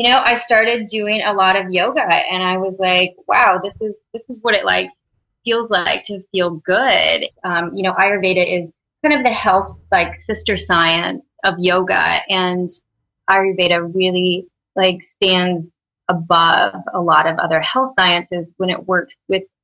you know, I started doing a lot of yoga and I was like, wow, this is, this is what it like feels like to feel good. Um, you know, Ayurveda is kind of the health, like sister science of yoga and Ayurveda really like stands above a lot of other health sciences when it works with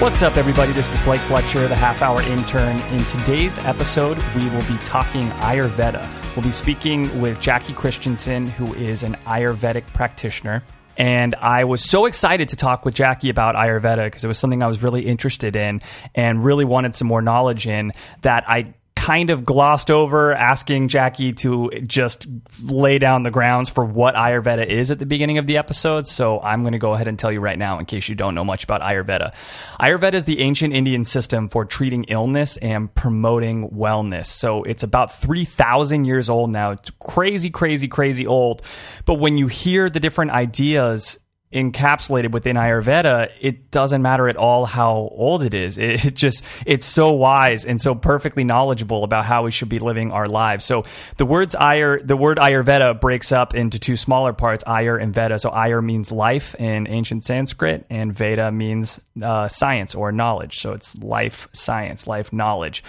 What's up, everybody? This is Blake Fletcher, the half hour intern. In today's episode, we will be talking Ayurveda. We'll be speaking with Jackie Christensen, who is an Ayurvedic practitioner. And I was so excited to talk with Jackie about Ayurveda because it was something I was really interested in and really wanted some more knowledge in that I kind of glossed over asking Jackie to just lay down the grounds for what Ayurveda is at the beginning of the episode. So I'm going to go ahead and tell you right now, in case you don't know much about Ayurveda. Ayurveda is the ancient Indian system for treating illness and promoting wellness. So it's about 3,000 years old now. It's crazy, crazy, crazy old. But when you hear the different ideas encapsulated within Ayurveda, it doesn't matter at all how old it is. It, it, just it's so wise and so perfectly knowledgeable about how we should be living our lives. So the words Ayur, the word Ayurveda breaks up into two smaller parts, Ayur and Veda. So Ayur means life in ancient Sanskrit, and Veda means uh, science or knowledge. So it's life science, life knowledge.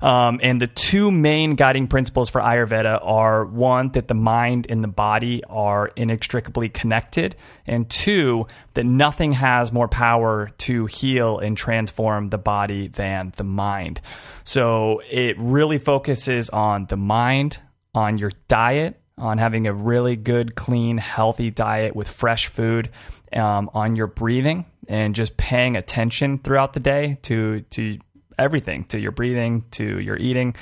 Um, and the two main guiding principles for Ayurveda are one that the mind and the body are inextricably connected, and two two, that nothing has more power to heal and transform the body than the mind. So it really focuses on the mind, on your diet, on having a really good, clean, healthy diet with fresh food, um, on your breathing, and just paying attention throughout the day to to everything, to your breathing, to your eating,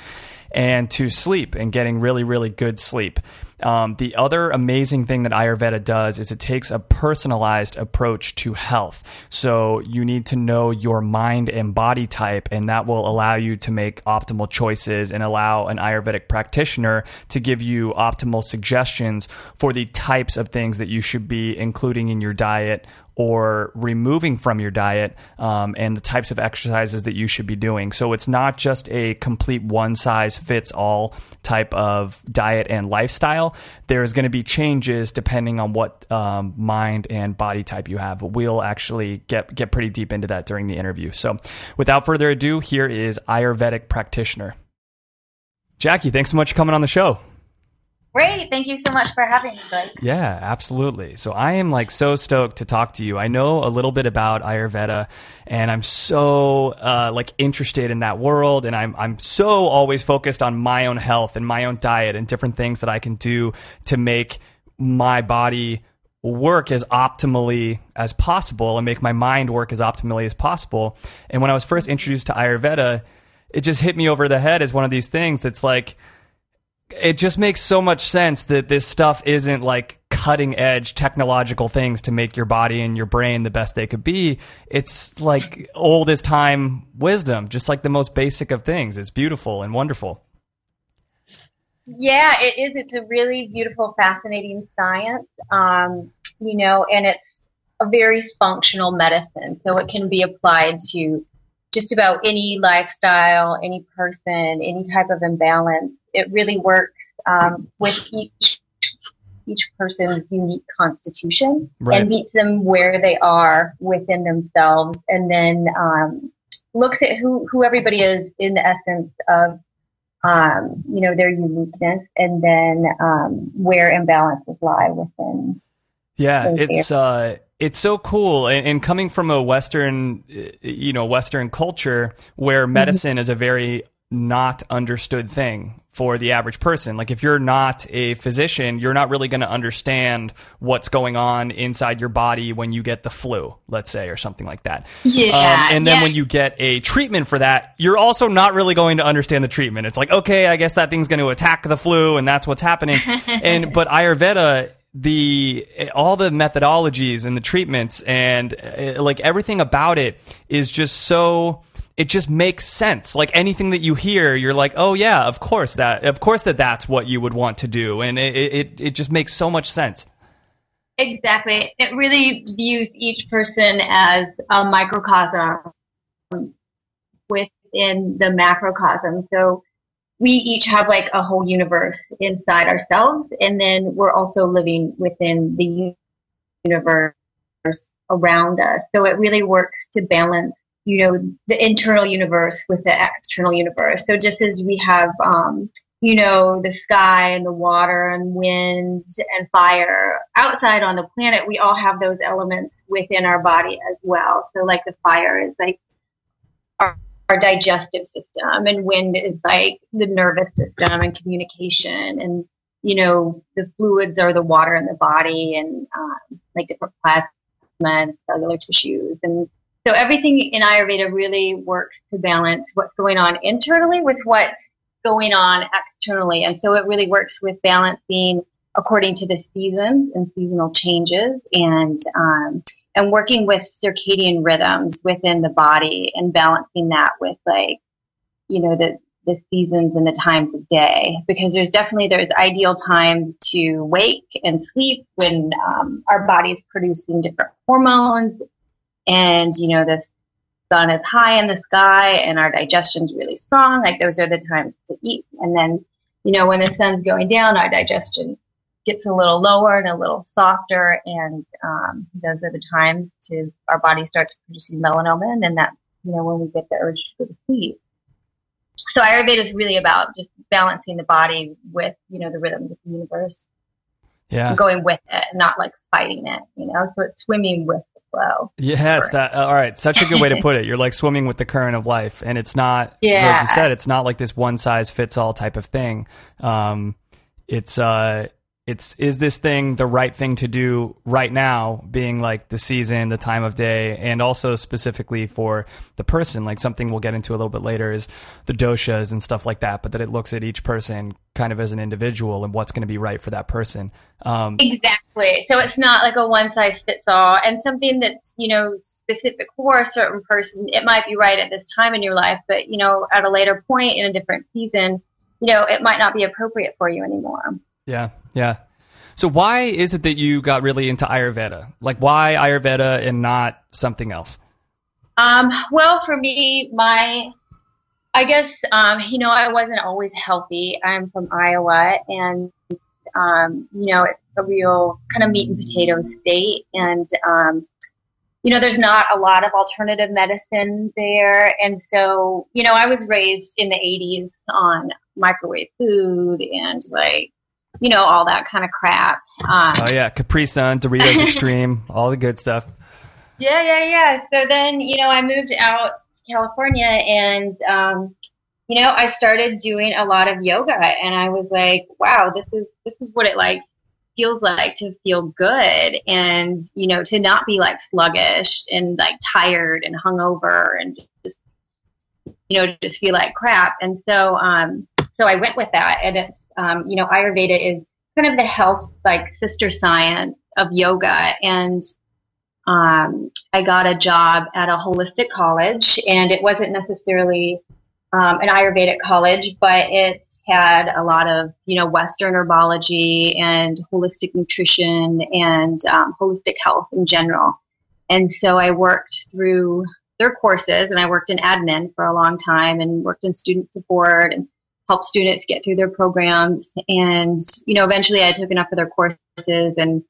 and to sleep, and getting really, really good sleep. Um, the other amazing thing that Ayurveda does is it takes a personalized approach to health. So you need to know your mind and body type, and that will allow you to make optimal choices and allow an Ayurvedic practitioner to give you optimal suggestions for the types of things that you should be including in your diet or removing from your diet um, and the types of exercises that you should be doing. So it's not just a complete one size fits all type of diet and lifestyle. There's going to be changes depending on what um, mind and body type you have. We'll actually get get pretty deep into that during the interview. So without further ado, here is Ayurvedic practitioner. Jackie, thanks so much for coming on the show. Great. Thank you so much for having me, Blake. Yeah, absolutely. So I am like so stoked to talk to you. I know a little bit about Ayurveda and I'm so uh, like interested in that world and I'm I'm so always focused on my own health and my own diet and different things that I can do to make my body work as optimally as possible and make my mind work as optimally as possible. And when I was first introduced to Ayurveda, it just hit me over the head as one of these things that's like it just makes so much sense that this stuff isn't like cutting edge technological things to make your body and your brain the best they could be. It's like old as time wisdom, just like the most basic of things. It's beautiful and wonderful. Yeah, it is. It's a really beautiful, fascinating science. Um, you know, and it's a very functional medicine. So it can be applied to just about any lifestyle, any person, any type of imbalance. It really works um, with each each person's unique constitution Right. and meets them where they are within themselves, and then um, looks at who who everybody is in the essence of um, you know their uniqueness, and then um, where imbalances lie within. Yeah, it's uh, it's so cool, and, and coming from a Western, you know, Western culture where medicine is a very not understood thing for the average person. Like if you're not a physician, you're not really going to understand what's going on inside your body when you get the flu, let's say, or something like that. Yeah, Um, and then yeah. when you get a treatment for that, you're also not really going to understand the treatment. It's like, okay, I guess that thing's going to attack the flu and that's what's happening. and but Ayurveda the all the methodologies and the treatments and uh, like everything about it is just so it just makes sense like anything that you hear you're like oh yeah of course that of course that that's what you would want to do and it it, it just makes so much sense Exactly. It really views each person as a microcosm within the macrocosm. So we each have like a whole universe inside ourselves, and then we're also living within the universe around us. So it really works to balance, you know, the internal universe with the external universe. So just as we have, um, you know, the sky and the water and wind and fire outside on the planet, we all have those elements within our body as well. So like the fire is like our, digestive system and wind is like the nervous system and communication and, you know, the fluids are the water in the body and, um, like different plasma and cellular tissues. And so everything in Ayurveda really works to balance what's going on internally with what's going on externally. And so it really works with balancing according to the seasons and seasonal changes and, um, and working with circadian rhythms within the body and balancing that with like, you know, the, the seasons and the times of day. Because there's definitely there's ideal times to wake and sleep when um, our body's producing different hormones. And you know this sun is high in the sky and our digestion's really strong, like those are the times to eat. And then, you know, when the sun's going down, our digestion gets a little lower and a little softer, and um, those are the times to our body starts producing melatonin, and that's you know when we get the urge to go to sleep. So Ayurveda is really about just balancing the body with you know the rhythms of the universe, yeah going with it, not like fighting it. You know, so it's swimming with the flow. Yes, that uh, all right. Such a good way to put it. You're like swimming with the current of life, and it's not. Yeah. Like you said, it's not like this one size fits all type of thing. Um, it's uh, it's is this thing the right thing to do right now being like the season the time of day and also specifically for the person? Like something we'll get into a little bit later is the doshas and stuff like that but that it looks at each person kind of as an individual and what's going to be right for that person. Um, exactly. So it's not like a one size fits all. And something that's you know specific for a certain person it might be right at this time in your life but you know at a later point in a different season you know it might not be appropriate for you anymore. Yeah, yeah. So why is it that you got really into Ayurveda? Like why Ayurveda and not something else? Um, well, for me, my, I guess, um, you know, I wasn't always healthy. I'm from Iowa and, um, you know, it's a real kind of meat and potato state. And, um, you know, there's not a lot of alternative medicine there. And so, you know, I was raised in the 80s on microwave food and like, you know, all that kind of crap. Um, oh yeah, Capri Sun, Doritos Extreme, all the good stuff. Yeah, yeah, yeah. So then, you know, I moved out to California and, um, you know, I started doing a lot of yoga and I was like, wow, this is, this is what it like feels like to feel good and, you know, to not be like sluggish and like tired and hungover and just, you know, just feel like crap. And so, um, so I went with that and it's, um, you know, Ayurveda is kind of the health, like sister science of yoga. And um, I got a job at a holistic college, and it wasn't necessarily um, an Ayurvedic college, but it had a lot of, you know, Western herbology and holistic nutrition and um, holistic health in general. And so I worked through their courses and I worked in admin for a long time and worked in student support and help students get through their programs. And, you know, eventually I took enough of their courses and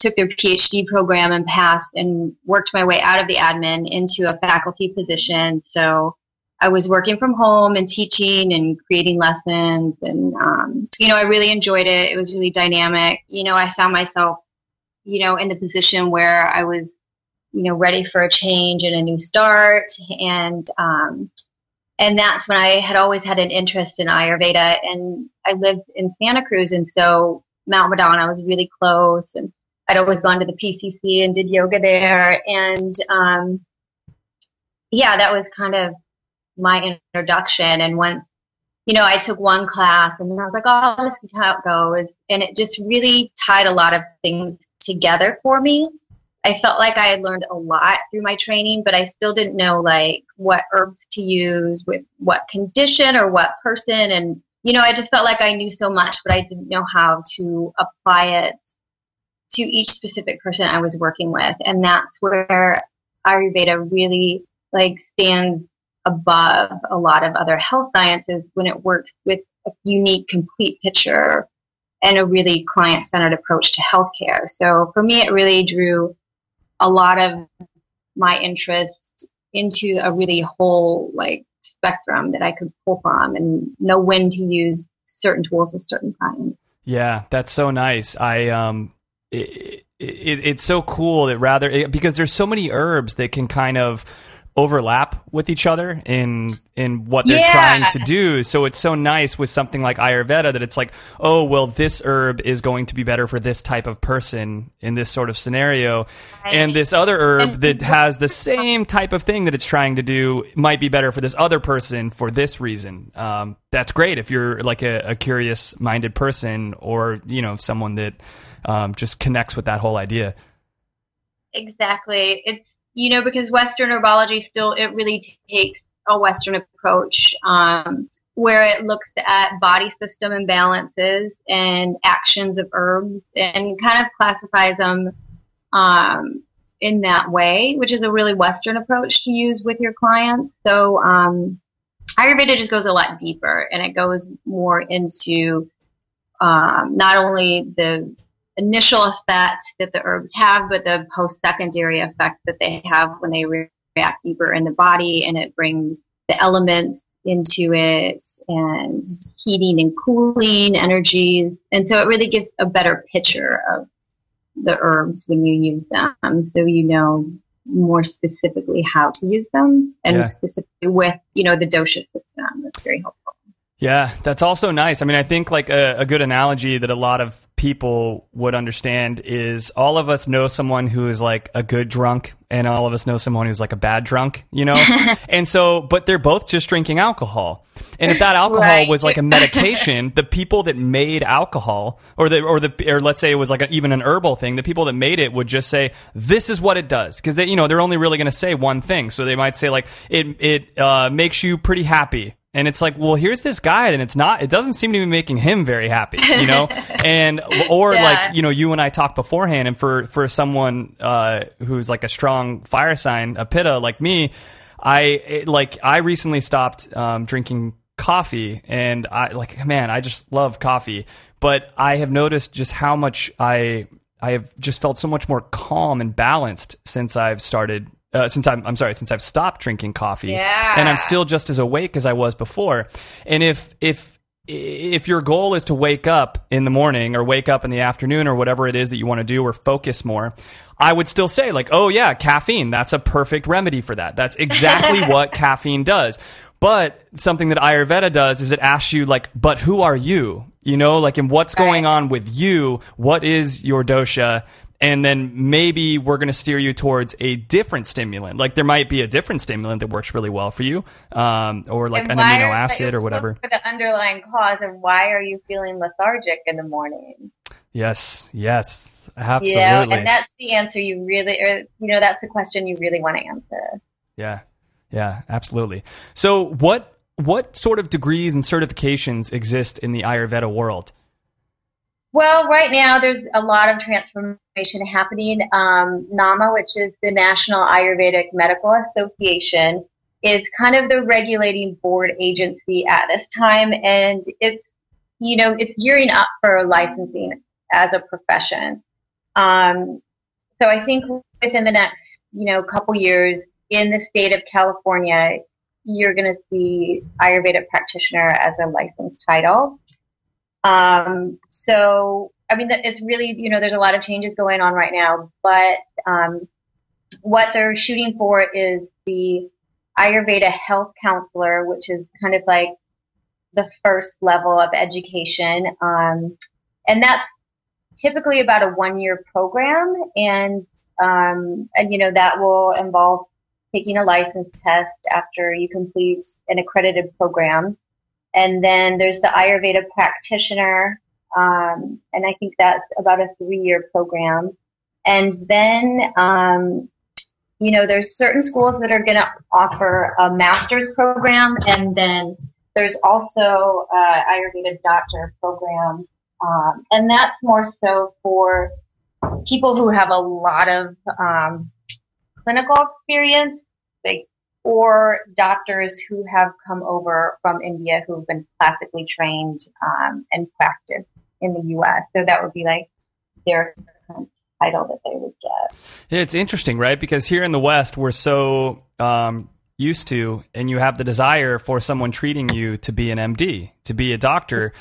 took their PhD program and passed and worked my way out of the admin into a faculty position. So I was working from home and teaching and creating lessons. And, um, you know, I really enjoyed it. It was really dynamic. You know, I found myself, you know, in the position where I was, you know, ready for a change and a new start. And, um, and that's when I had always had an interest in Ayurveda. And I lived in Santa Cruz, and so Mount Madonna was really close, and I'd always gone to the PCC and did yoga there. And um, yeah, that was kind of my introduction. And once you know, I took one class and I was like, oh, let's see how it goes. And it just really tied a lot of things together for me. I felt like I had learned a lot through my training, but I still didn't know like what herbs to use with what condition or what person. And, you know, I just felt like I knew so much, but I didn't know how to apply it to each specific person I was working with. And that's where Ayurveda really like stands above a lot of other health sciences when it works with a unique, complete picture and a really client centered approach to healthcare. So for me, it really drew a lot of my interest into a really whole like spectrum that I could pull from and know when to use certain tools at certain times. Yeah, that's so nice. I um it, it, it's so cool that rather because there's so many herbs that can kind of overlap with each other in in what they're Yeah. trying to do. So it's so nice with something like Ayurveda that it's like, oh well, this herb is going to be better for this type of person in this sort of scenario, and this other herb that has the same type of thing that it's trying to do might be better for this other person for this reason. Um, that's great if you're like a, a curious minded person or you know someone that um, just connects with that whole idea. Exactly. It's you know because Western herbology still it really takes a Western approach um, where it looks at body system imbalances and actions of herbs and kind of classifies them um, in that way, which is a really Western approach to use with your clients. So um, Ayurveda just goes a lot deeper and it goes more into um, not only the initial effect that the herbs have, but the post secondary effect that they have when they re- react deeper in the body and it brings the elements into it and heating and cooling energies. And so it really gives a better picture of the herbs when you use them. So you know more specifically how to use them and Yeah. specifically with, you know, the dosha system. That's very helpful. Yeah, that's also nice. I mean, I think like a, a good analogy that a lot of people would understand is all of us know someone who is like a good drunk and all of us know someone who's like a bad drunk, you know? and so, but they're both just drinking alcohol. And if that alcohol Right. was like a medication, the people that made alcohol or the, or the, or let's say it was like a, even an herbal thing, the people that made it would just say, this is what it does. Cause they, you know, they're only really going to say one thing. So they might say like, it, it, uh, makes you pretty happy. And it's like, well, here's this guy, and it's not. It doesn't seem to be making him very happy, you know. and or Yeah. like, you know, you and I talked beforehand, and for for someone uh, who's like a strong fire sign, a pitta like me, I it, like I recently stopped um, drinking coffee, and I like, man, I just love coffee, but I have noticed just how much I I have just felt so much more calm and balanced since I've started. Uh, since I'm, I'm sorry, since I've stopped drinking coffee, Yeah. and I'm still just as awake as I was before. And if if if your goal is to wake up in the morning or wake up in the afternoon or whatever it is that you want to do or focus more, I would still say like, oh yeah, caffeine. That's a perfect remedy for that. That's exactly what caffeine does. But something that Ayurveda does is it asks you like, but who are you? You know, like, and what's going Right. on with you? What is your dosha? And then maybe we're going to steer you towards a different stimulant. Like there might be a different stimulant that works really well for you, um, or like And an amino acid or whatever. For the underlying cause of why are you feeling lethargic in the morning? Yes, yes, absolutely. You know, and that's the answer you really, or you know, that's the question you really want to answer. yeah, yeah, absolutely. So, what what sort of degrees and certifications exist in the Ayurveda world? Well, right now there's a lot of transformation happening. Um, NAMA, which is the National Ayurvedic Medical Association, is kind of the regulating board agency at this time, and it's you know it's gearing up for licensing as a profession. Um, so I think within the next you know couple years in the state of California, you're going to see Ayurveda practitioner as a licensed title. Um, so, I mean, it's really, you know, there's a lot of changes going on right now, but um, what they're shooting for is the Ayurveda health counselor, which is kind of like the first level of education. Um, and that's typically about a one year program. And, um, and, you know, that will involve taking a license test after you complete an accredited program. And then there's the Ayurveda practitioner, um, and I think that's about a three-year program. And then, um, you know, there's certain schools that are going to offer a master's program, and then there's also uh, Ayurveda doctor program, um, and that's more so for people who have a lot of um, clinical experience, or doctors who have come over from India who've been classically trained um, and practiced in the U.S. So that would be like their title that they would get. It's interesting, right? Because here in the West, we're so um, used to, and you have the desire for someone treating you to be an MD, to be a doctor.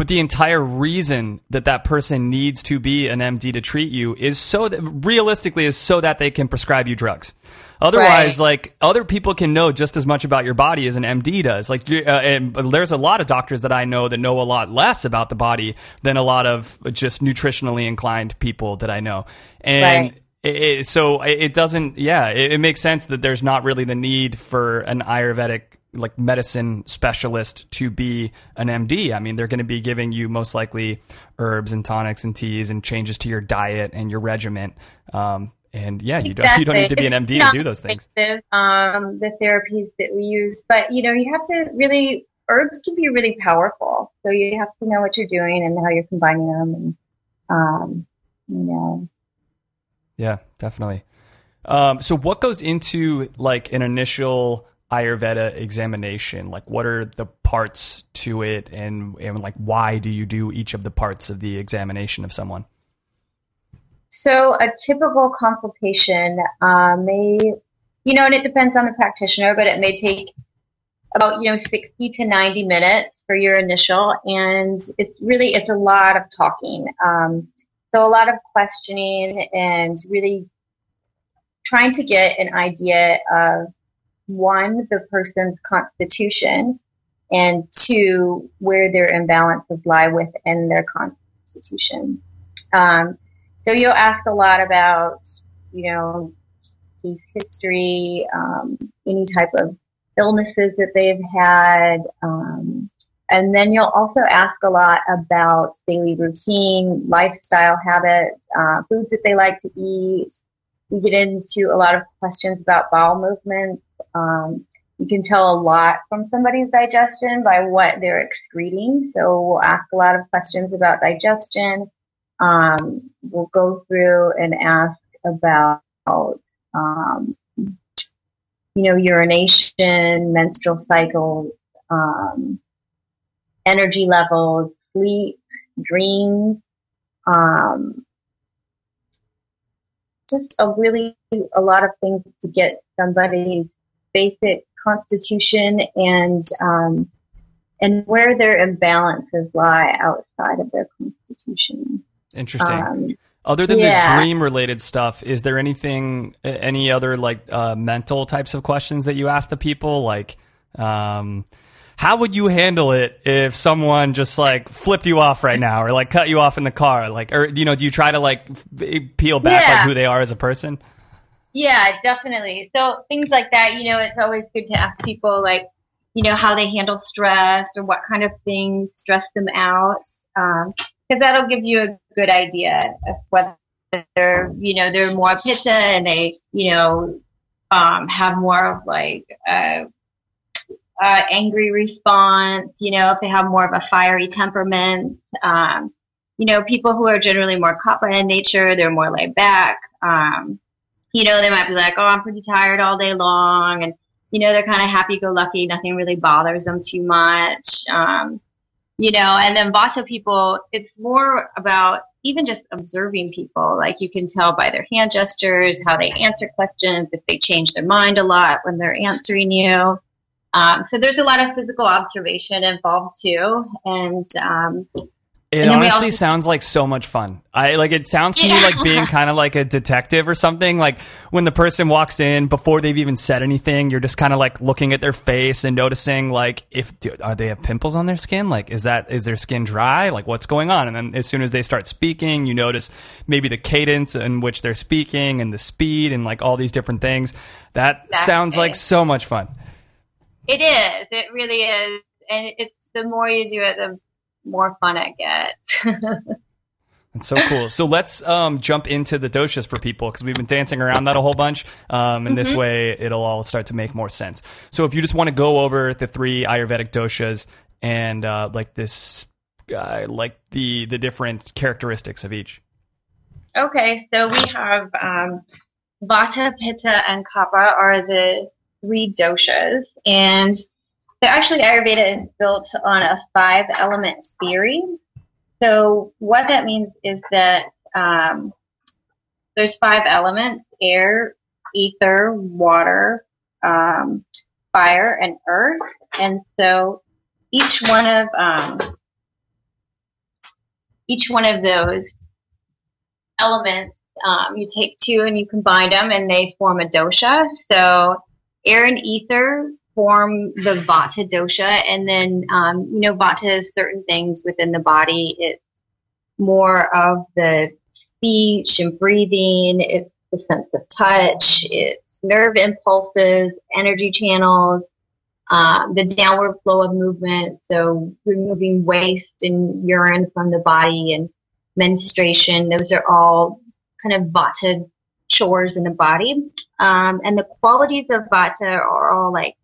But the entire reason that that person needs to be an MD to treat you is so that realistically is so that they can prescribe you drugs. Otherwise, Right. like other people can know just as much about your body as an MD does. Like, uh, and there's a lot of doctors that I know that know a lot less about the body than a lot of just nutritionally inclined people that I know. And Right. It, it- so it doesn't, yeah, it, it makes sense that there's not really the need for an Ayurvedic like medicine specialist to be an MD. I mean, they're going to be giving you most likely herbs and tonics and teas and changes to your diet and your regimen. Um, and yeah, you don't you don't need to be an MD to do those things. Um, the therapies that we use, but you know, you have to really herbs can be really powerful. So you have to know what you're doing and how you're combining them, and um, you know, Yeah, definitely. Um, so, what goes into like an initial Ayurveda examination? Like, what are the parts to it, and and like why do you do each of the parts of the examination of someone? So a typical consultation uh, may, you know, and it depends on the practitioner, but it may take about you know 60 to 90 minutes for your initial, and it's really it's a lot of talking. Um, so a lot of questioning and really trying to get an idea of one the person's constitution and two where their imbalances lie within their constitution. Um, so you'll ask a lot about, you know, case history, um, any type of illnesses that they've had, um, and then you'll also ask a lot about daily routine, lifestyle habits, uh, foods that they like to eat. We get into a lot of questions about bowel movements. Um, you can tell a lot from somebody's digestion by what they're excreting. So we'll ask a lot of questions about digestion. Um, we'll go through and ask about, um, you know, urination, menstrual cycles, um, energy levels, sleep, dreams, um, just a really a lot of things to get somebody's basic constitution and um, and where their imbalances lie outside of their constitution. Interesting. Um, Other than yeah. the dream related stuff, is there anything, any other like uh, mental types of questions that you ask the people? Like, um, how would you handle it if someone just like flipped you off right now, or like cut you off in the car? Like, or you know, do you try to like peel back Yeah. like who they are as a person? Yeah, definitely. So things like that, you know, it's always good to ask people like, you know, how they handle stress or what kind of things stress them out. Um, cause that'll give you a good idea of whether they're, you know, they're more pitta and they, you know, um, have more of like, a, uh, angry response, you know, if they have more of a fiery temperament, um, you know, people who are generally more kapha in nature, they're more laid back. Um, you know, they might be like, oh, I'm pretty tired all day long. And, you know, they're kind of happy go lucky. Nothing really bothers them too much. Um, you know, and then Vata people, it's more about even just observing people. Like you can tell by their hand gestures, how they answer questions, if they change their mind a lot when they're answering you. Um, so there's a lot of physical observation involved too. And, um, It And honestly also- sounds like so much fun. I like it sounds to me like being kind of like a detective or something. Like when the person walks in before they've even said anything, you're just kind of like looking at their face and noticing like if do, are they have pimples on their skin? Like is that is their skin dry? Like what's going on? And then as soon as they start speaking, you notice maybe the cadence in which they're speaking and the speed and like all these different things. That sounds like so much fun. It is. It really is. And it's, the more you do it, the more fun it gets. That's so cool. So let's um, jump into the doshas for people because we've been dancing around that a whole bunch. Um, and this way, it'll all start to make more sense. So if you just want to go over the three Ayurvedic doshas and uh, like this, uh, like the the different characteristics of each. Okay, so we have um, Vata, Pitta, and Kapha are the three doshas, and actually Ayurveda is built on a five element theory. So what that means is that um, there's five elements: air, ether, water, um, fire, and earth. And so each one of um, each one of those elements, um, you take two and you combine them, and they form a dosha. So air and ether form the vata dosha, and then um, you know vata is certain things within the body. It's more of the speech and breathing. It's the sense of touch. It's nerve impulses, energy channels, um, the downward flow of movement. So removing waste and urine from the body and menstruation. Those are all kind of vata chores in the body. Um, and the qualities of vata are all like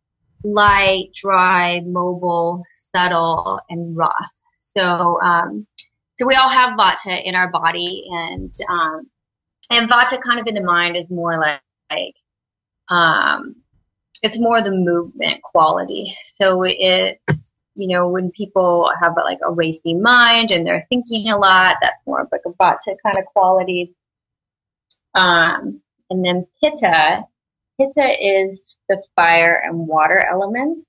light, dry, mobile, subtle, and rough. So, um, so we all have vata in our body, and um, and vata kind of in the mind is more like, like um, it's more the movement quality. So it's you know when people have like a racy mind and they're thinking a lot, that's more of like a vata kind of quality. Um, and then pitta, pitta is the fire and water element.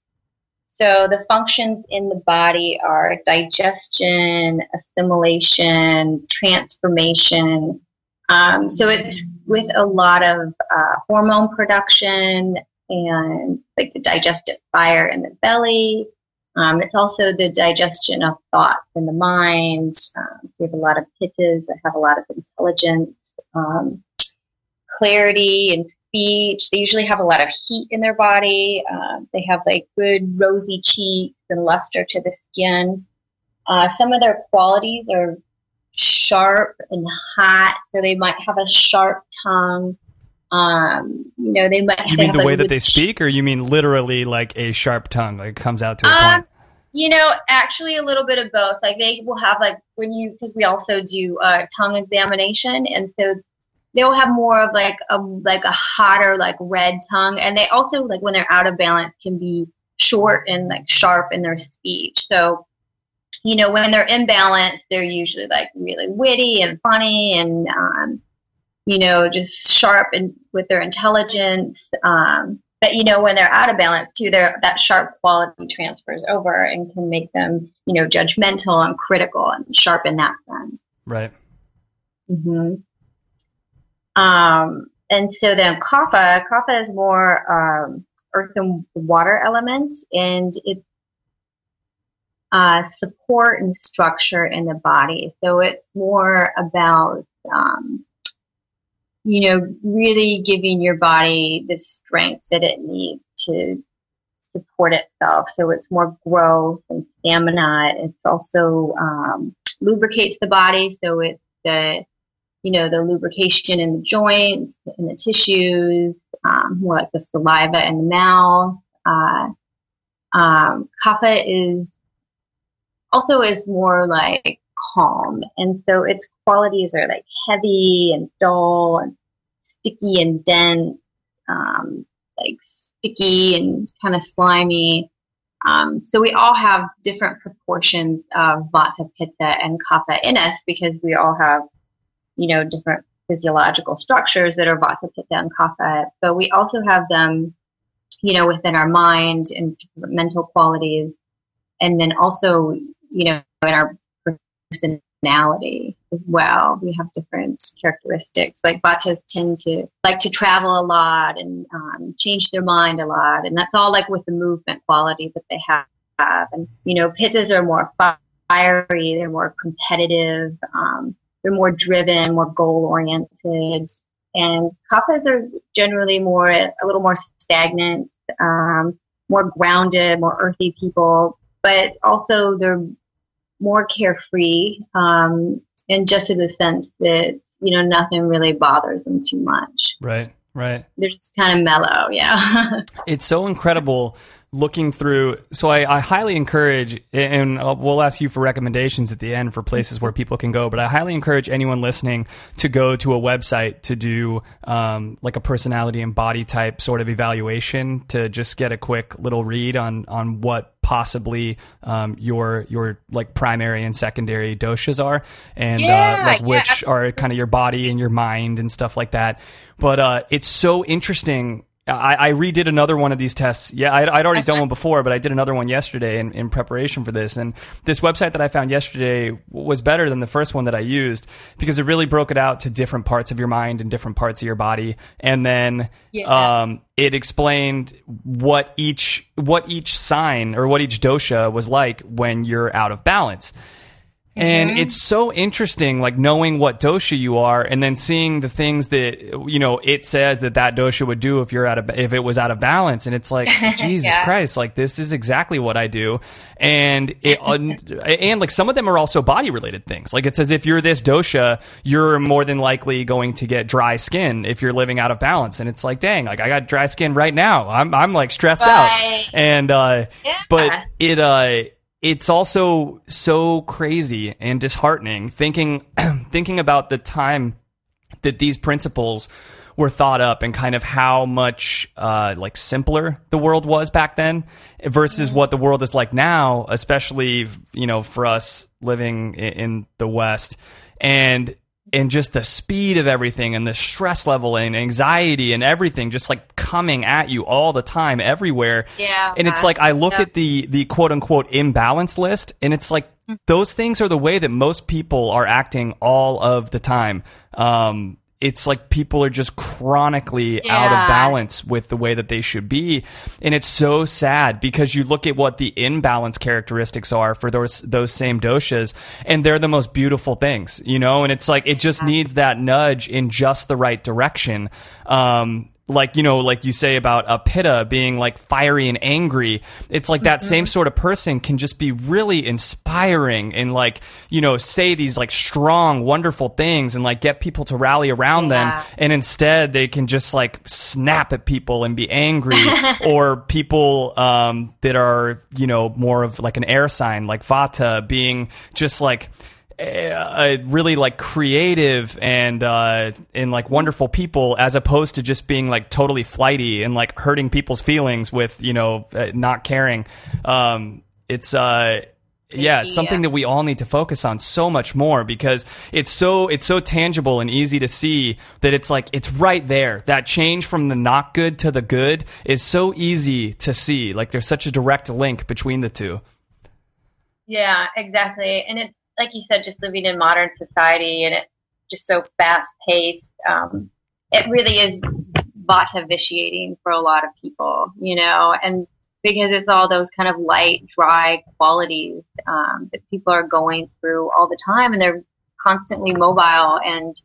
So the functions in the body are digestion, assimilation, transformation. Um, so it's with a lot of uh, hormone production and like the digestive fire in the belly. Um, it's also the digestion of thoughts in the mind. Um, so you have a lot of pittas that have a lot of intelligence, um, clarity, and speech. They usually have a lot of heat in their body. Um, they have like good rosy cheeks and luster to the skin. Uh, some of their qualities are sharp and hot, so they might have a sharp tongue. Um, you know, they might. You mean the way that they speak, or you mean literally like a sharp tongue, like comes out to a Um, point? You know, actually a little bit of both. Like they will have like when you because we also do uh, tongue examination, and so they'll have more of like a like a hotter like red tongue, and they also like when they're out of balance can be short and like sharp in their speech. So you know when they're in balance, they're usually like really witty and funny and um, you know just sharp and with their intelligence. Um, but you know when they're out of balance too, their that sharp quality transfers over and can make them you know judgmental and critical and sharp in that sense. Right. hmm Um, and so then kapha, kapha is more um, earth and water elements, and it's uh, support and structure in the body. So it's more about um, you know really giving your body the strength that it needs to support itself. So it's more growth and stamina. It's also um, lubricates the body. So it's the you know, the lubrication in the joints and the tissues, um, like the saliva in the mouth. Uh, um, kapha is also is more like calm, and so its qualities are like heavy and dull and sticky and dense, um, like sticky and kind of slimy. Um, so we all have different proportions of vata, pitta, and kapha in us because we all have you know, different physiological structures that are vata, pitta, and kapha, but we also have them, you know, within our mind and mental qualities, and then also, you know, in our personality as well. We have different characteristics. Like vatas tend to like to travel a lot and um, change their mind a lot, and that's all like with the movement quality that they have. And you know, pittas are more fiery. They're more competitive. Um, they're more driven, more goal oriented. And kaphas are generally more, a little more stagnant, um, more grounded, more earthy people. but also they're more carefree, um, and just in the sense that you know nothing really bothers them too much. Right. Right. They're just kind of mellow. Yeah. It's so incredible looking through. So I, I highly encourage, and uh, we'll ask you for recommendations at the end for places where people can go. But I highly encourage anyone listening to go to a website to do um, like a personality and body type sort of evaluation to just get a quick little read on on what possibly um, your your like primary and secondary doshas are, and Yeah, uh, like yeah. which are kind of your body and your mind and stuff like that. But uh, it's so interesting. I, I redid another one of these tests. Yeah, I'd, I'd already done one before, but I did another one yesterday in, in preparation for this. And this website that I found yesterday was better than the first one that I used because it really broke it out to different parts of your mind and different parts of your body. And then Yeah. um, it explained what each what each sign or what each dosha was like when you're out of balance. And it's so interesting, like knowing what dosha you are, and then seeing the things that you know it says that that dosha would do if you're out of if it was out of balance. And it's like Jesus Yeah. Christ, like this is exactly what I do. And it and like some of them are also body related things. Like it says if you're this dosha, you're more than likely going to get dry skin if you're living out of balance. And it's like, dang, like I got dry skin right now. I'm I'm like stressed Right. out. And uh, Yeah. but it uh it's also so crazy and disheartening thinking thinking about the time that these principles were thought up and kind of how much uh, like simpler the world was back then versus what the world is like now, especially you know for us living in the West. And and just the speed of everything and the stress level and anxiety and everything just like coming at you all the time everywhere. Yeah, and it's like i look Yeah. at the the quote unquote imbalance list and it's like those things are the way that most people are acting all of the time. Um it's like people are just chronically out of balance with the way that they should be. And it's so sad because you look at what the imbalance characteristics are for those those same doshas and they're the most beautiful things you know? And it's like it just needs that nudge in just the right direction. Um like you know like you say about a pitta being like fiery and angry it's like that same sort of person can just be really inspiring and like you know say these like strong wonderful things and like get people to rally around Yeah. them and instead they can just like snap at people and be angry or people um that are you know more of like an air sign like vata being just like uh, really like creative and uh, and like wonderful people as opposed to just being like totally flighty and like hurting people's feelings with you know uh, not caring um it's uh yeah, it's something that we all need to focus on so much more because it's so it's so tangible and easy to see that it's like it's right there. That change from the not good to the good is so easy to see. Like there's such a direct link between the two. Yeah, exactly. And it's like you said, just living in modern society and it's just so fast paced. Um, it really is vata vitiating for a lot of people, you know, and because it's all those kind of light, dry qualities um, that people are going through all the time, and they're constantly mobile and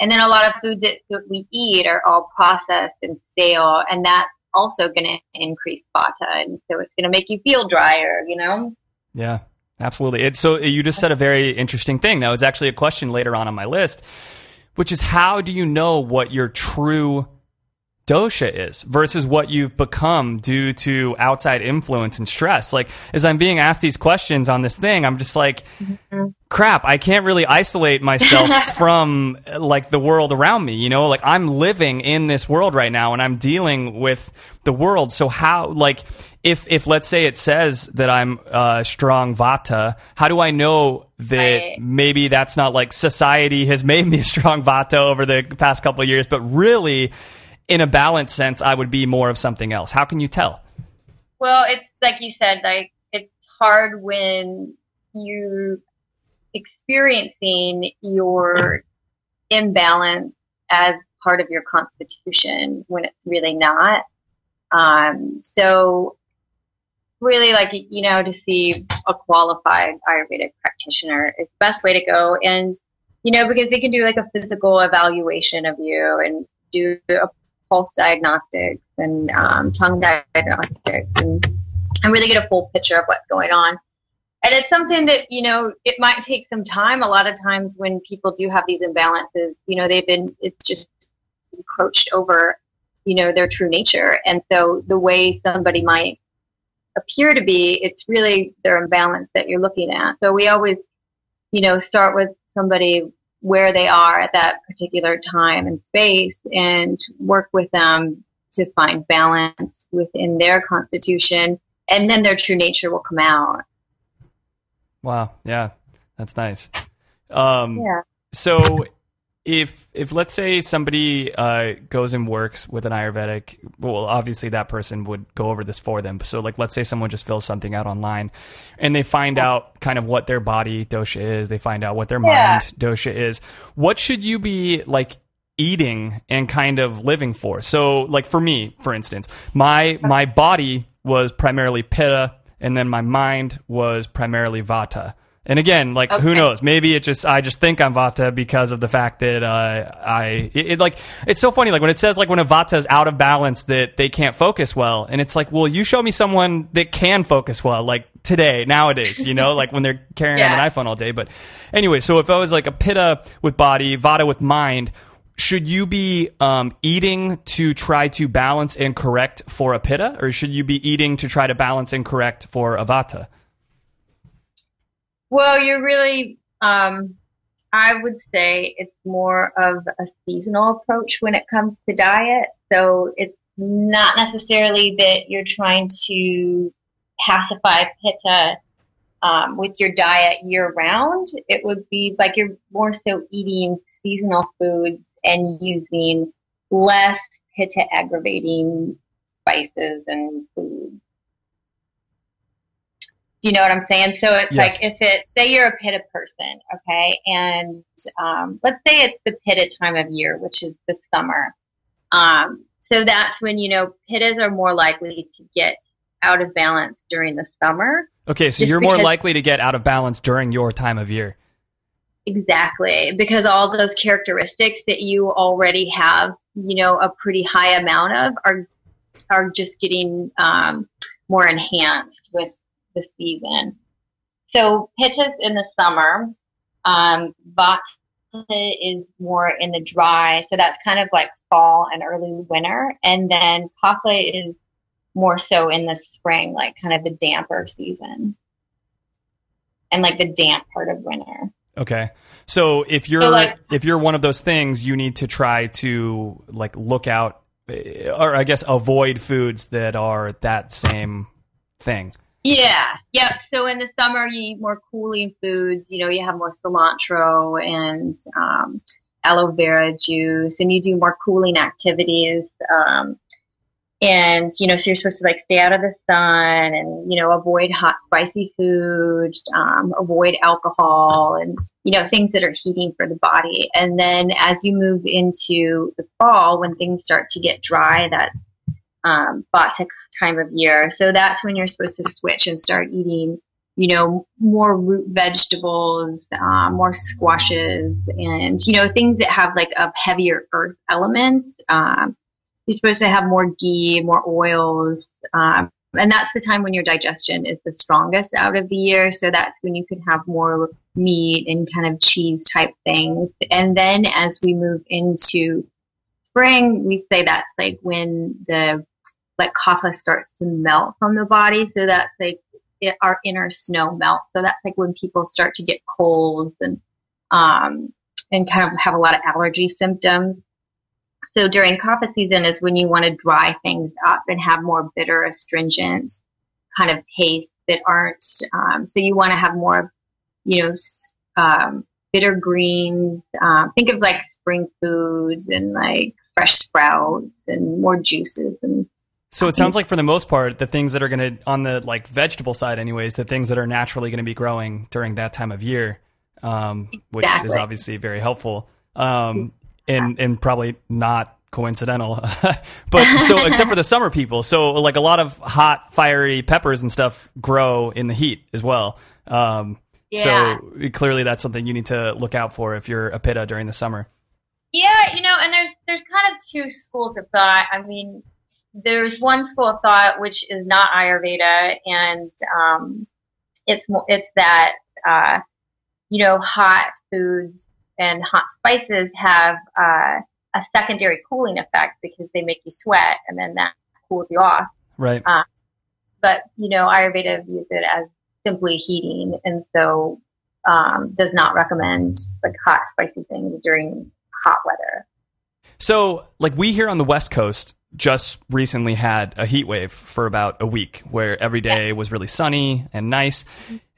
and then a lot of foods that, that we eat are all processed and stale, and that's also going to increase vata, and so it's going to make you feel drier, you know. Yeah, absolutely. It's so you just said a very interesting thing. That was actually a question later on on my list, which is how do you know what your true dosha is versus what you've become due to outside influence and stress. Like as I'm being asked these questions on this thing, I'm just like crap, I can't really isolate myself from like the world around me, you know? Like I'm living in this world right now and I'm dealing with the world. So how like if if let's say it says that I'm uh, strong vata, how do I know that Right. maybe that's not like society has made me a strong vata over the past couple of years, but really in a balanced sense, I would be more of something else. How can you tell? Well, it's like you said, like it's hard when you're experiencing your imbalance as part of your constitution when it's really not. Um, so really like, you know, to see a qualified Ayurvedic practitioner is the best way to go. And, you know, because they can do like a physical evaluation of you and do a pulse diagnostics and um, tongue diagnostics and and really get a full picture of what's going on. And it's something that, you know, it might take some time. A lot of times when people do have these imbalances, you know, they've been, it's just encroached over, you know, their true nature. And so the way somebody might appear to be, it's really their imbalance that you're looking at. So we always, you know, start with somebody where they are at that particular time and space and work with them to find balance within their constitution and then their true nature will come out. Wow. Yeah. That's nice. Um, Yeah. So if if let's say somebody uh, goes and works with an Ayurvedic, well, obviously that person would go over this for them. So like, let's say someone just fills something out online, and they find out kind of what their body dosha is. They find out what their Yeah. mind dosha is. What should you be like? eating and kind of living for so like for me for instance my my body was primarily pitta and then my mind was primarily vata and again like who knows? Maybe it just i just think i'm vata because of the fact that uh, i it, it like it's so funny like when it says like when a vata is out of balance that they can't focus well and it's like well you show me someone that can focus well like today nowadays you know? Like when they're carrying Yeah. an iphone all day. But anyway so if i was like a pitta with body vata with mind should you be um, eating to try to balance and correct for a pitta? Or should you be eating to try to balance and correct for a vata Well, you're really, um, I would say it's more of a seasonal approach when it comes to diet. So it's not necessarily that you're trying to pacify pitta um, with your diet year round. It would be like you're more so eating seasonal foods and using less pitta aggravating spices and foods. Do you know what I'm saying? So it's Yeah. like if it, say you're a pitta person, okay, and um, let's say it's the pitta time of year, which is the summer. Um, so that's when, you know, pittas are more likely to get out of balance during the summer. okay so you're more likely to get out of balance during your time of year Exactly, because all those characteristics that you already have, you know, a pretty high amount of are are just getting um, more enhanced with the season. So pittas in the summer, um, vata is more in the dry, so that's kind of like fall and early winter, and then kapha is more so in the spring, like kind of the damper season, and like the damp part of winter. Okay. So if you're So, like- if you're one of those things, you need to try to like look out, eh, or I guess avoid foods that are that same thing. Yeah, yep. So in the summer, you eat more cooling foods. You know, you have more cilantro and um, aloe vera juice, and you do more cooling activities. Um, and you know, so you're supposed to like stay out of the sun, and you know, avoid hot, spicy food, um, avoid alcohol, and you know, things that are heating for the body. And then as you move into the fall, when things start to get dry, that's um, Vata time of year. So that's when you're supposed to switch and start eating, you know, more root vegetables, um, more squashes, and you know things that have like a heavier earth elements. Um, you're supposed to have more ghee, more oils, um, and that's the time when your digestion is the strongest out of the year. So that's when you can have more meat and kind of cheese type things. And then as we move into spring, we say that's like when the like kapha starts to melt from the body. So that's like it, our inner snow melt. So that's like when people start to get colds and um, and kind of have a lot of allergy symptoms. So during kapha season is when you want to dry things up and have more bitter, astringent kind of tastes that aren't. Um, so you want to have more, you know, um, bitter greens. Um, think of like spring foods and like fresh sprouts and more juices and So it sounds like for the most part, the things that are going to on the like vegetable side, anyways, the things that are naturally going to be growing during that time of year, um, which is obviously very helpful, um, and and probably not coincidental. but so except for the summer people, so like a lot of hot, fiery peppers and stuff grow in the heat as well. Um, Yeah. So clearly, that's something you need to look out for if you're a pitta during the summer. Yeah, you know, and there's there's kind of two schools of thought. I mean, there's one school of thought which is not Ayurveda, and um, it's it's that uh, you know hot foods and hot spices have uh, a secondary cooling effect because they make you sweat, and then that cools you off. Right. But you know Ayurveda views it as simply heating, and so um, does not recommend like hot spicy things during hot weather. So, like we here on the West Coast just recently had a heat wave for about a week where every day was really sunny and nice.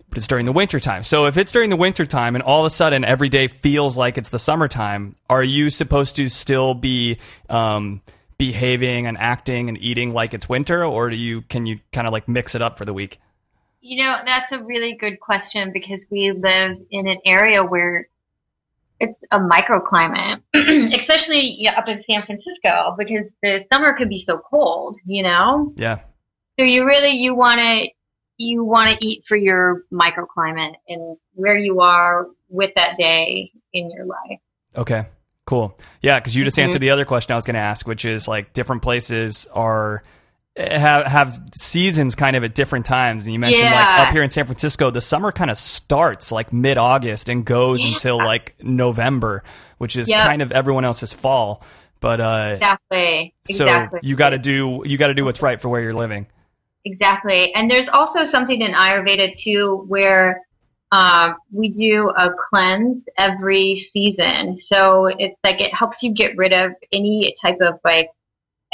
But it's during the winter time. So if it's during the winter time and all of a sudden every day feels like it's the summertime, are you supposed to still be um, behaving and acting and eating like it's winter, or do you can you kind of like mix it up for the week? You know, that's a really good question because we live in an area where it's a microclimate, especially you know, up in San Francisco because the summer could be so cold, you know? Yeah. So you really you want to you want to eat for your microclimate and where you are with that day in your life. Okay, cool. Yeah, because you just Mhm. answered the other question I was going to ask, which is like different places are have have seasons kind of at different times. And you mentioned like up here in San Francisco, the summer kind of starts like mid August and goes Yeah. until like November, which is Yep. kind of everyone else's fall. But uh, Exactly. so exactly. you got to do you got to do what's right for where you're living. Exactly. And there's also something in Ayurveda too where um, we do a cleanse every season. So it's like it helps you get rid of any type of like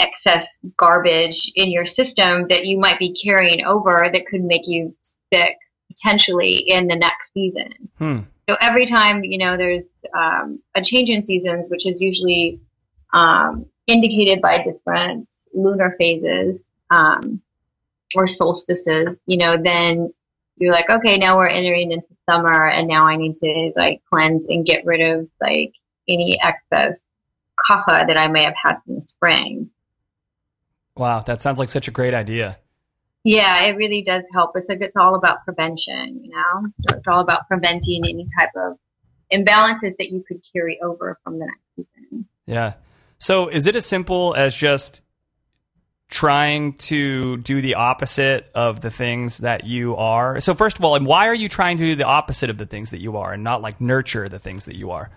excess garbage in your system that you might be carrying over that could make you sick potentially in the next season. Hmm. So every time, you know, there's um, a change in seasons, which is usually um, indicated by different lunar phases um, or solstices, you know, then you're like, okay, now we're entering into summer and now I need to like cleanse and get rid of like any excess kapha that I may have had from the spring. Wow, that sounds like such a great idea. Yeah, it really does help. It's like it's all about prevention, you know? So it's all about preventing any type of imbalances that you could carry over from the next season. Yeah. So is it as simple as just trying to do the opposite of the things that you are? So first of all, and why are you trying to do the opposite of the things that you are and not like nurture the things that you are?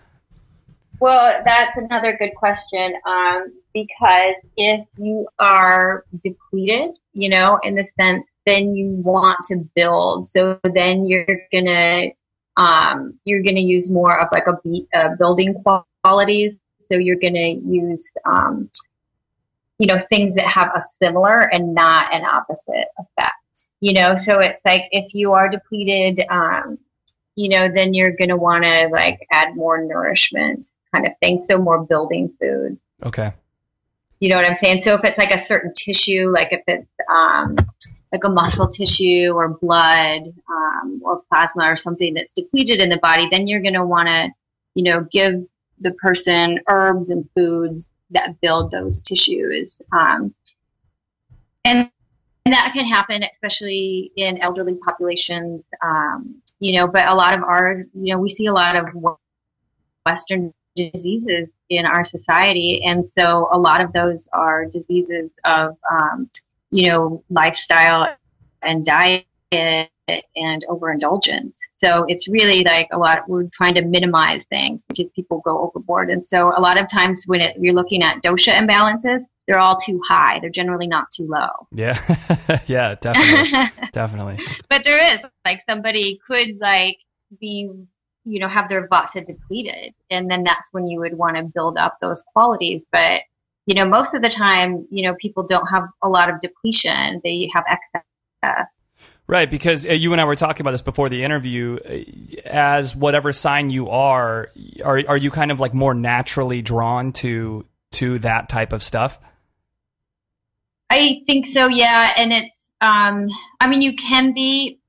Well, that's another good question. Um, because if you are depleted, you know, in the sense, then you want to build. So then you're gonna, um, you're gonna use more of like a uh, building qualities. So you're gonna use, um, you know, things that have a similar and not an opposite effect. You know, so it's like if you are depleted, um, you know, then you're gonna want to like add more nourishment kind of thing. So more building food. Okay. You know what I'm saying? So if it's like a certain tissue, like if it's um, like a muscle tissue or blood um, or plasma or something that's depleted in the body, then you're going to want to, you know, give the person herbs and foods that build those tissues. Um, and and that can happen, especially in elderly populations, um, you know, but a lot of ours, you know, we see a lot of Western diseases in our society. And so a lot of those are diseases of, um, you know, lifestyle and diet and overindulgence. So it's really like a lot, we're trying to minimize things because people go overboard. And so a lot of times when it, you're looking at dosha imbalances, they're all too high. They're generally not too low. Yeah. yeah, definitely. definitely. but there is like somebody could like be you know have their vata depleted. And then that's when you would want to build up those qualities. But you know most of the time you know people don't have a lot of depletion. They have excess. Right, because uh, you and I were talking about this before the interview. Uh, As whatever sign you are, are are you kind of like more naturally drawn to to that type of stuff? i think so yeah. And it's um i mean you can be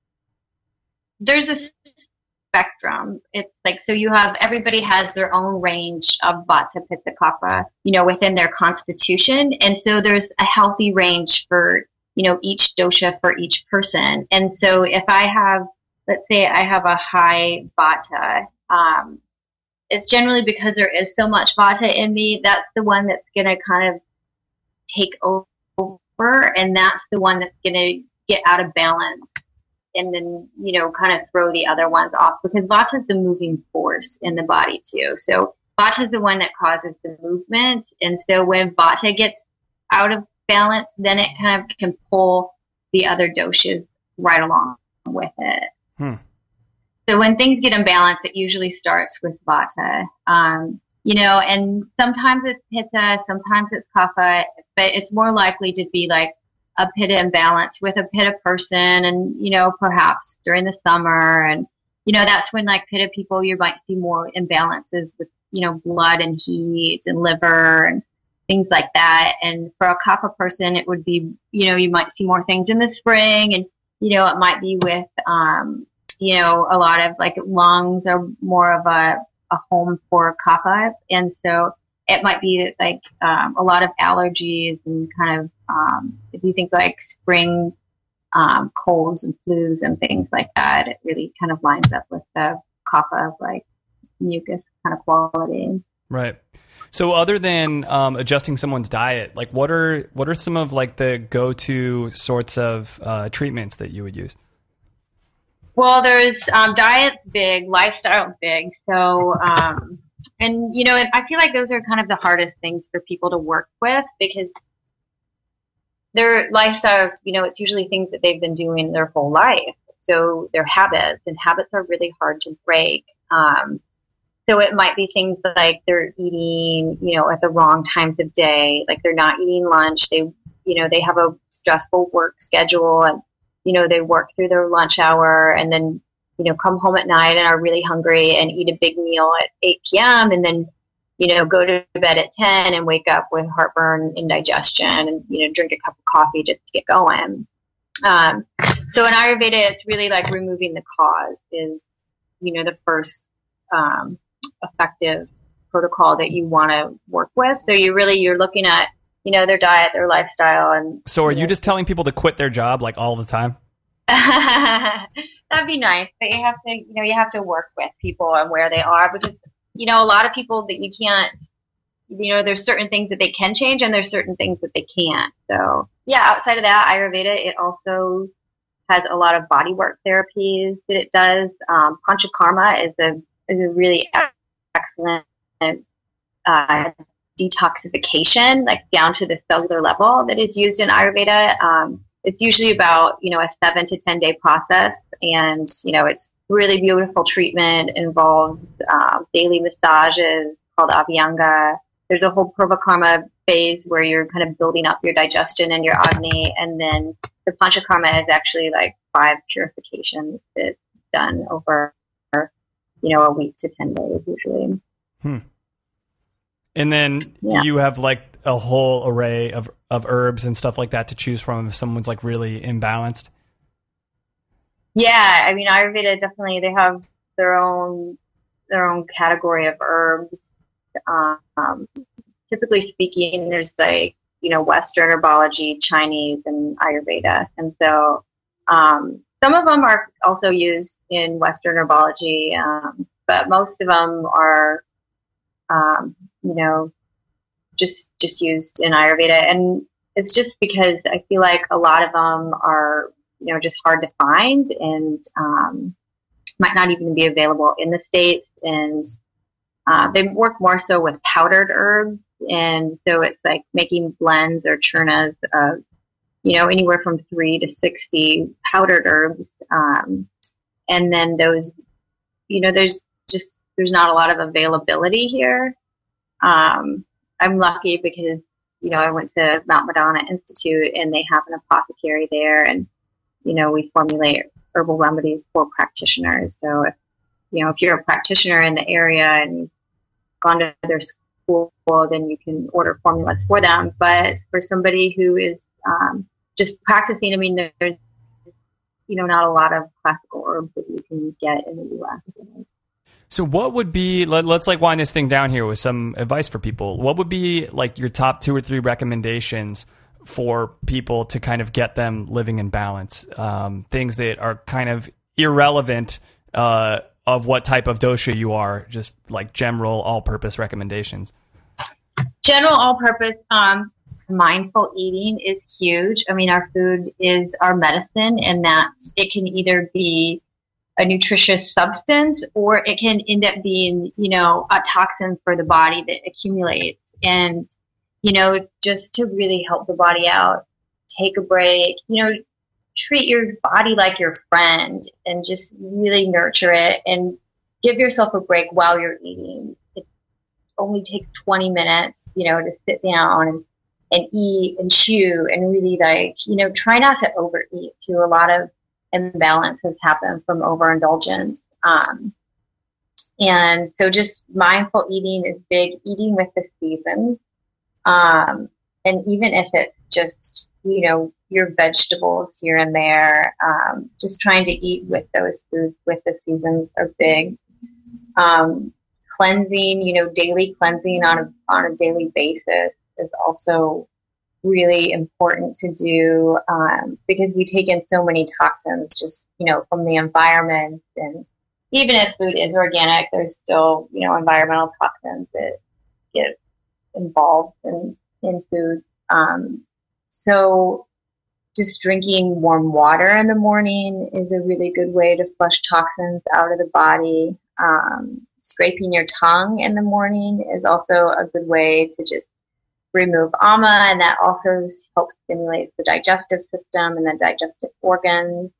there's a spectrum. It's like so you have everybody has their own range of vata pitta kapha you know within their constitution. And so there's a healthy range for you know each dosha for each person. And so if i have let's say i have a high vata um, it's generally because there is so much vata in me that's the one that's going to kind of take over and that's the one that's going to get out of balance and then, you know, kind of throw the other ones off because Vata is the moving force in the body too. So Vata is the one that causes the movement. And so when Vata gets out of balance, then it kind of can pull the other doshas right along with it. Hmm. So when things get imbalanced, it usually starts with Vata. Um, you know, and sometimes it's Pitta, sometimes it's Kapha, but it's more likely to be like a Pitta imbalance with a Pitta person and, you know, perhaps during the summer. And, you know, that's when like Pitta people, you might see more imbalances with, you know, blood and heat and liver and things like that. And for a Kapha person, it would be, you know, you might see more things in the spring and, you know, it might be with, um, you know, a lot of like lungs are more of a, a home for Kapha. And so it might be like um, a lot of allergies and kind of um, if you think like spring um, colds and flus and things like that, it really kind of lines up with the kapha of like mucus kind of quality. Right. So, other than um, adjusting someone's diet, like what are what are some of like the go to sorts of uh, treatments that you would use? Well, there's um, diet's big, lifestyle's big. So, um, and you know, I feel like those are kind of the hardest things for people to work with because their lifestyles, you know, it's usually things that they've been doing their whole life. So their habits and habits are really hard to break. Um, so it might be things like they're eating, you know, at the wrong times of day, like they're not eating lunch. They, you know, they have a stressful work schedule and, you know, they work through their lunch hour and then you know, come home at night and are really hungry and eat a big meal at 8 p.m. and then, you know, go to bed at 10 and wake up with heartburn, indigestion, and, you know, drink a cup of coffee just to get going. Um, so in Ayurveda, it's really like removing the cause is, you know, the first um, effective protocol that you want to work with. So you really, you're looking at, you know, their diet, their lifestyle. And So, are you you just telling people to quit their job like all the time? That'd be nice, but you have to, you know, you have to work with people and where they are because, you know, a lot of people that you can't, you know, there's certain things that they can change and there's certain things that they can't. So yeah, outside of that, Ayurveda, it also has a lot of body work therapies that it does. Um, Panchakarma is a, is a really excellent, uh, detoxification, like down to the cellular level that is used in Ayurveda. Um, it's usually about you know a seven to ten day process, and you know it's really beautiful treatment. Involves um, daily massages called Abhyanga. There's a whole Purvakarma phase where you're kind of building up your digestion and your Agni, and then the Panchakarma is actually like five purifications that's done over you know a week to ten days usually. Hmm. And then Yeah. you have like a whole array of, of herbs and stuff like that to choose from if someone's like really imbalanced. Yeah, I mean Ayurveda definitely they have their own their own category of herbs. Um, typically speaking, there's like you know Western herbology, Chinese, and Ayurveda, and so um, some of them are also used in Western herbology, um, but most of them are um, you know just just used in Ayurveda, and it's just because I feel like a lot of them are you know just hard to find and um, might not even be available in the states. And uh, they work more so with powdered herbs. And so it's like making blends or churnas of you know anywhere from three to 60 powdered herbs. Um, and then those you know there's just there's not a lot of availability here um, i'm lucky because you know i went to mount madonna institute and they have an apothecary there and you know, we formulate herbal remedies for practitioners. So if, you know, if you're a practitioner in the area and gone to their school, then you can order formulas for them. But for somebody who is um, just practicing, I mean, there's, you know, not a lot of classical herbs that you can get in the U.S. So what would be let, let's like wind this thing down here with some advice for people. What would be like your top two or three recommendations for people to kind of get them living in balance? Um, things that are kind of irrelevant uh, of what type of dosha you are, just like general all-purpose recommendations. general all-purpose. Um, mindful eating is huge. I mean, our food is our medicine, and that it can either be a nutritious substance or it can end up being, you know, a toxin for the body that accumulates. And, you know, just to really help the body out, take a break, you know, treat your body like your friend and just really nurture it and give yourself a break while you're eating. It only takes 20 minutes, you know, to sit down and, and eat and chew and really like, you know, try not to overeat too. A lot of imbalances happen from overindulgence. Um, and so just mindful eating is big, eating with the seasons. Um, and even if it's just, you know, your vegetables here and there, um, just trying to eat with those foods with the seasons are big. Um, cleansing, you know, daily cleansing on a, on a daily basis is also really important to do um, because we take in so many toxins just you know from the environment. And even if food is organic there's still you know environmental toxins that get involved in in foods um, so just drinking warm water in the morning is a really good way to flush toxins out of the body. Um, scraping your tongue in the morning is also a good way to just remove ama, and that also helps stimulate the digestive system and the digestive organs.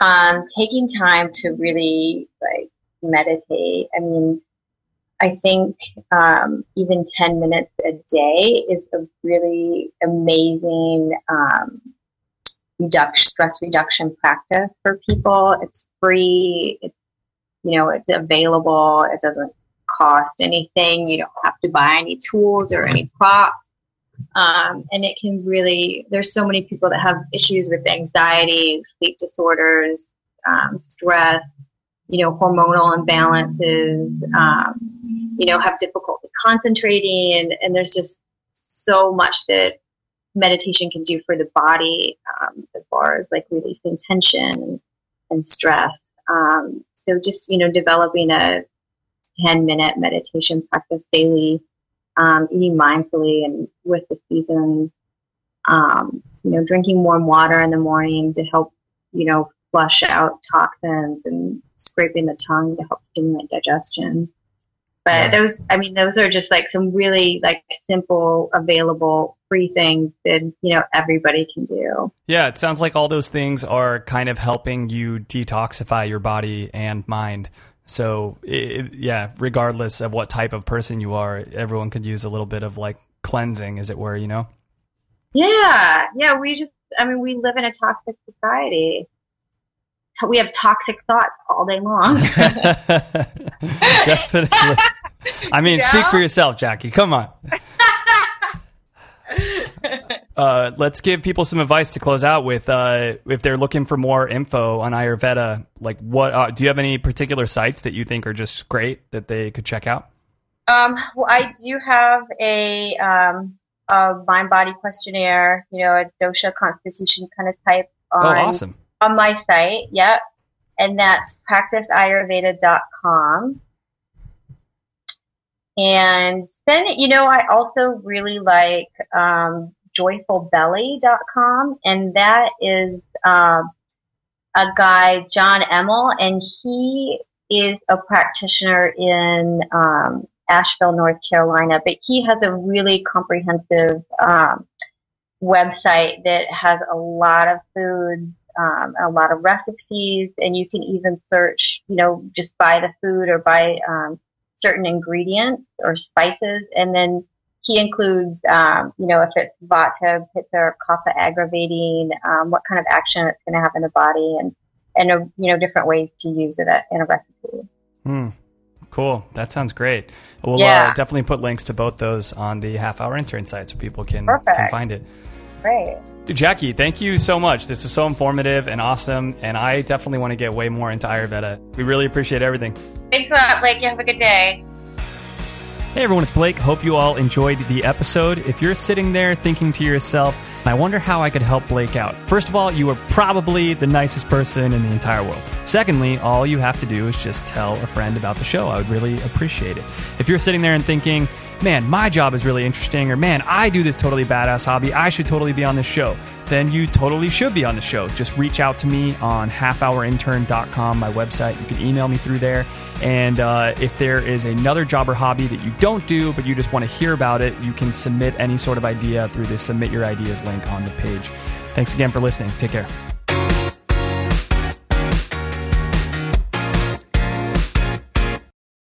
Um, taking time to really like meditate. I mean, I think um, even 10 minutes a day is a really amazing um, reduction, stress reduction practice for people. It's free. It's, you know, it's available. It doesn't cost anything. You don't have to buy any tools or any props. Um, and it can really, there's so many people that have issues with anxiety, sleep disorders, um, stress, you know, hormonal imbalances, um, you know, have difficulty concentrating. And, and there's just so much that meditation can do for the body um, as far as like releasing tension and stress. Um, so just, you know, developing a, 10 minute meditation practice daily, um, eating mindfully and with the seasons, um, you know, drinking warm water in the morning to help, you know, flush out toxins and scraping the tongue to help stimulate digestion. But yeah. those, I mean, those are just like some really like simple, available, free things that, you know, everybody can do. Yeah. It sounds like all those things are kind of helping you detoxify your body and mind. So it, yeah, regardless of what type of person you are, everyone could use a little bit of like cleansing, as it were, you know? Yeah, yeah. We just, I mean, we live in a toxic society. We have toxic thoughts all day long. Definitely. I mean, speak for yourself, Jackie. Come on. Uh, let's give people some advice to close out with. Uh, if they're looking for more info on Ayurveda, like what uh, do you have any particular sites that you think are just great that they could check out? Um, well, I do have a, um, a mind body questionnaire, you know, a dosha constitution kind of type on, oh, awesome. on my site. Yep. And that's practiceayurveda.com. And then, you know, I also really like um, joyfulbelly.com, and that is um, a guy, John Immel, and he is a practitioner in um, Asheville, North Carolina, but he has a really comprehensive um, website that has a lot of foods, um, a lot of recipes, and you can even search, you know, just buy the food or buy um, certain ingredients or spices, and then he includes, um, you know, if it's vata, pitta, or kapha aggravating, um, what kind of action it's going to have in the body, and and uh, you know different ways to use it in a recipe. Hmm. Cool. That sounds great. We'll uh, yeah. uh, definitely put links to both those on the half hour intern site so people can, can find it. Great. Jackie, thank you so much. This is so informative and awesome, and I definitely want to get way more into Ayurveda. We really appreciate everything. Thanks a lot, Blake. You have a good day. Hey everyone, it's Blake. Hope you all enjoyed the episode. If you're sitting there thinking to yourself, I wonder how I could help Blake out. First of all, you are probably the nicest person in the entire world. Secondly, all you have to do is just tell a friend about the show. I would really appreciate it. If you're sitting there and thinking, man, my job is really interesting, or man, I do this totally badass hobby, I should totally be on this show, then you totally should be on the show. Just reach out to me on halfhourintern.com, my website. You can email me through there. And uh, if there is another job or hobby that you don't do, but you just want to hear about it, you can submit any sort of idea through the Submit Your Ideas link on the page. Thanks again for listening. Take care.